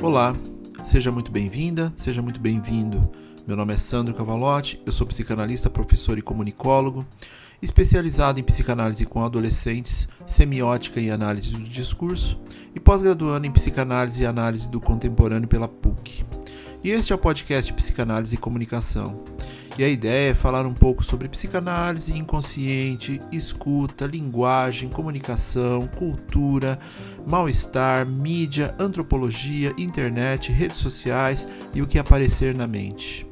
Olá, seja muito bem-vinda, seja muito bem-vindo. Meu nome é Sandro Cavalotti, eu sou psicanalista, professor e comunicólogo, especializado em psicanálise com adolescentes, semiótica e análise do discurso e pós-graduando em psicanálise e análise do contemporâneo pela PUC. E este é o podcast Psicanálise e Comunicação. E a ideia é falar um pouco sobre psicanálise inconsciente, escuta, linguagem, comunicação, cultura, mal-estar, mídia, antropologia, internet, redes sociais e o que aparecer na mente.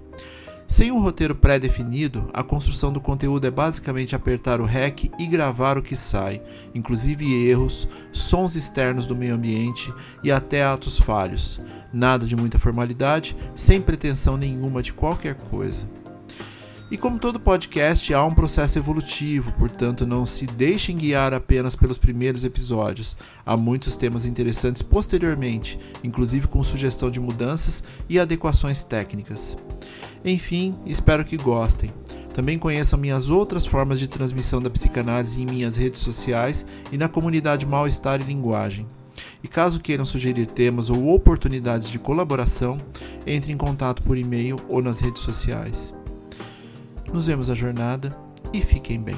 Sem um roteiro pré-definido, a construção do conteúdo é basicamente apertar o REC e gravar o que sai, inclusive erros, sons externos do meio ambiente e até atos falhos. Nada de muita formalidade, sem pretensão nenhuma de qualquer coisa. E como todo podcast, há um processo evolutivo, portanto, não se deixem guiar apenas pelos primeiros episódios. Há muitos temas interessantes posteriormente, inclusive com sugestão de mudanças e adequações técnicas. Enfim, espero que gostem. Também conheçam minhas outras formas de transmissão da psicanálise em minhas redes sociais e na comunidade Mal-Estar e Linguagem. E caso queiram sugerir temas ou oportunidades de colaboração, entre em contato por e-mail ou nas redes sociais. Nos vemos a jornada e fiquem bem.